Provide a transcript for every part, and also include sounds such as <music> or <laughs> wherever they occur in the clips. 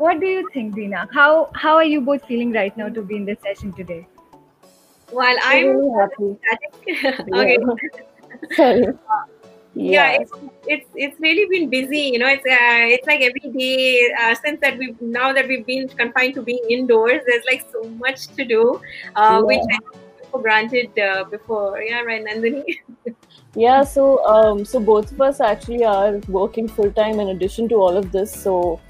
what do you think, Deena? How how are you both feeling right now to be in this session today? Well, I'm really happy. <laughs> okay. <laughs> Sorry. yeah, Yeah. it's, it's it's really been busy you know it's uh, it's like every day uh, since that we now that we've been confined to being indoors there's like so much to do uh, which i for granted uh, before yeah right nandini <laughs> Yeah, so um, so both of us actually are working full time in addition to all of this. So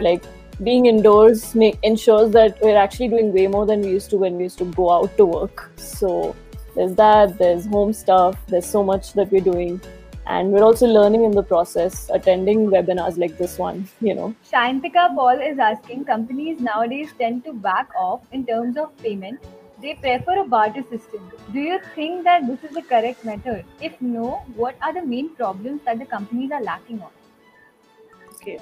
like being indoors make, ensures that we're actually doing way more than we used to when we used to go out to work. So there's that, there's home stuff, there's so much that we're doing. And we're also learning in the process, attending webinars like this one, you know. Shantika Paul is asking companies nowadays tend to back off in terms of payment. They prefer a barter system. Do you think that this is the correct method? If no, what are the main problems that the companies are lacking on? Okay.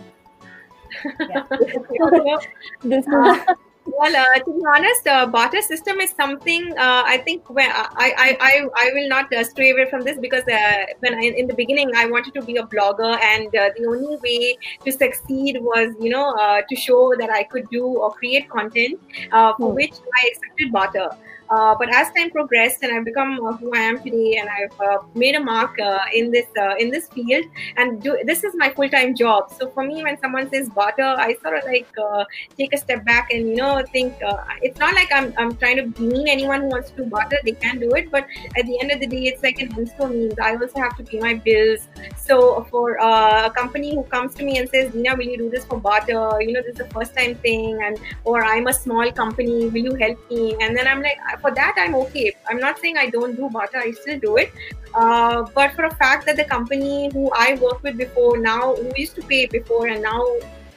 Yeah. <laughs> <laughs> This is <laughs> well uh, to be honest uh, barter system is something uh, i think where I, I i i will not uh, stray away from this because uh, when I, in the beginning i wanted to be a blogger and uh, the only way to succeed was you know uh, to show that i could do or create content uh, for Hmm. which i accepted barter uh, but as time progressed and I've become uh, who I am today, and I've uh, made a mark uh, in this uh, in this field, and do, this is my full time job. So for me, when someone says barter, I sort of like uh, take a step back and you know think it's not like I'm, I'm trying to demean anyone who wants to do barter they can do it but at the end of the day it's like an inspo means i also have to pay my bills so for a company who comes to me and says Deena will you do this for barter? you know this is the first time thing and or i'm a small company will you help me and then i'm like for that i'm okay. I'm not saying i don't do barter i still do it. Uh, but for a fact that the company who I worked with before now, who used to pay before and now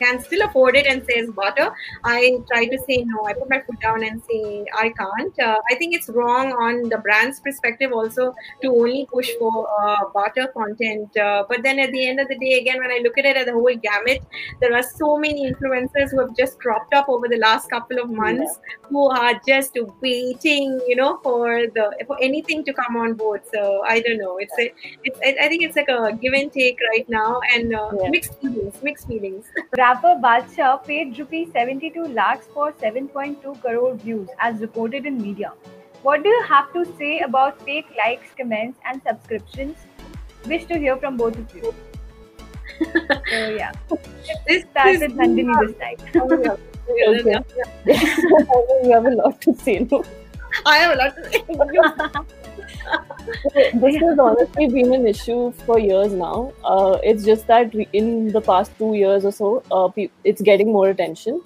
can still afford it and says barter, I try to say no. I put my foot down and say I can't. Uh, I think it's wrong on the brand's perspective also to only push for uh, barter content. Uh, but then at the end of the day, again, when I look at it as a whole gamut, there are so many influencers who have just cropped up over the last couple of months who are just waiting, you know, for the for anything to come on board. So I don't know. It's a, it's I I think it's like a give and take right now, and uh, Yeah. mixed feelings. Mixed feelings. Rapper Badshah paid rupees 72 lakhs for 7.2 crore views as reported in media. What do you have to say about fake likes, comments, and subscriptions? Wish to hear from both of you. So yeah, <laughs> This start this- with Nandini this time. <laughs> Oh, yeah. Yeah, Okay. yeah, yeah. <laughs> you have a lot to say. No? I have a lot to say. This has honestly been an issue for years now. Uh, it's just that in the past two years or so, uh, it's getting more attention.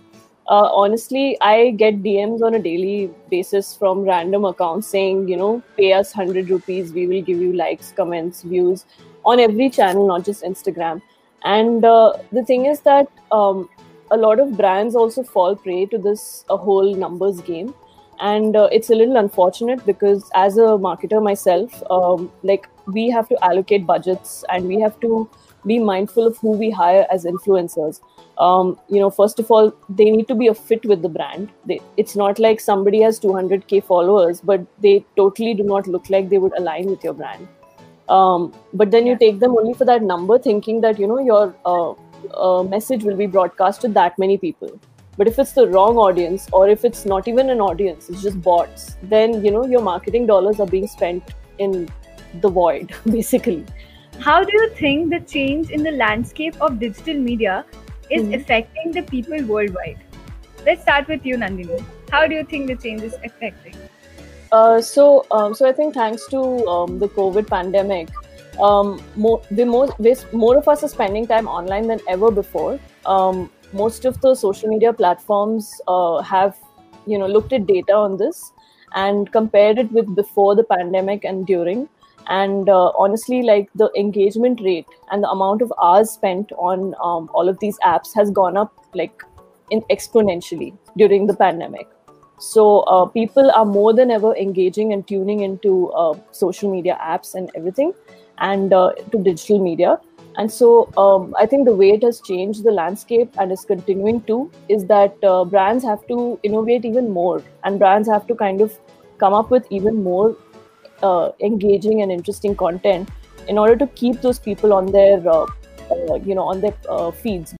Uh, honestly, I get DMs on a daily basis from random accounts saying, you know, pay us 100 rupees, we will give you likes, comments, views on every channel, not just Instagram. And uh, the thing is that um, a lot of brands also fall prey to this a whole numbers game and uh, it's a little unfortunate because as a marketer myself um, like we have to allocate budgets and we have to be mindful of who we hire as influencers. Um, you know first of all they need to be a fit with the brand. They, it's not like somebody has 200k followers but they totally do not look like they would align with your brand. Um, but then you take them only for that number thinking that you know your uh, uh, message will be broadcast to that many people but if it's the wrong audience or if it's not even an audience it's just bots then you know your marketing dollars are being spent in the void <laughs> basically How do you think the change in the landscape of digital media is Mhm. affecting the people worldwide? Let's start with you, Nandini. How do you think the change is affecting? Uh, so, um, so I think thanks to um, the COVID pandemic, um, more, more, more of us are spending time online than ever before. Um, most of the social media platforms uh, have, you know, looked at data on this and compared it with before the pandemic and during. And uh, honestly, like the engagement rate and the amount of hours spent on um, all of these apps has gone up like in exponentially during the pandemic. So uh, people are more than ever engaging and tuning into uh, social media apps and everything, and uh, to digital media. And so um, I think the way it has changed the landscape and is continuing to is that uh, brands have to innovate even more, and brands have to kind of come up with even more uh, engaging and interesting content in order to keep those people on their uh, uh, you know on their uh, feeds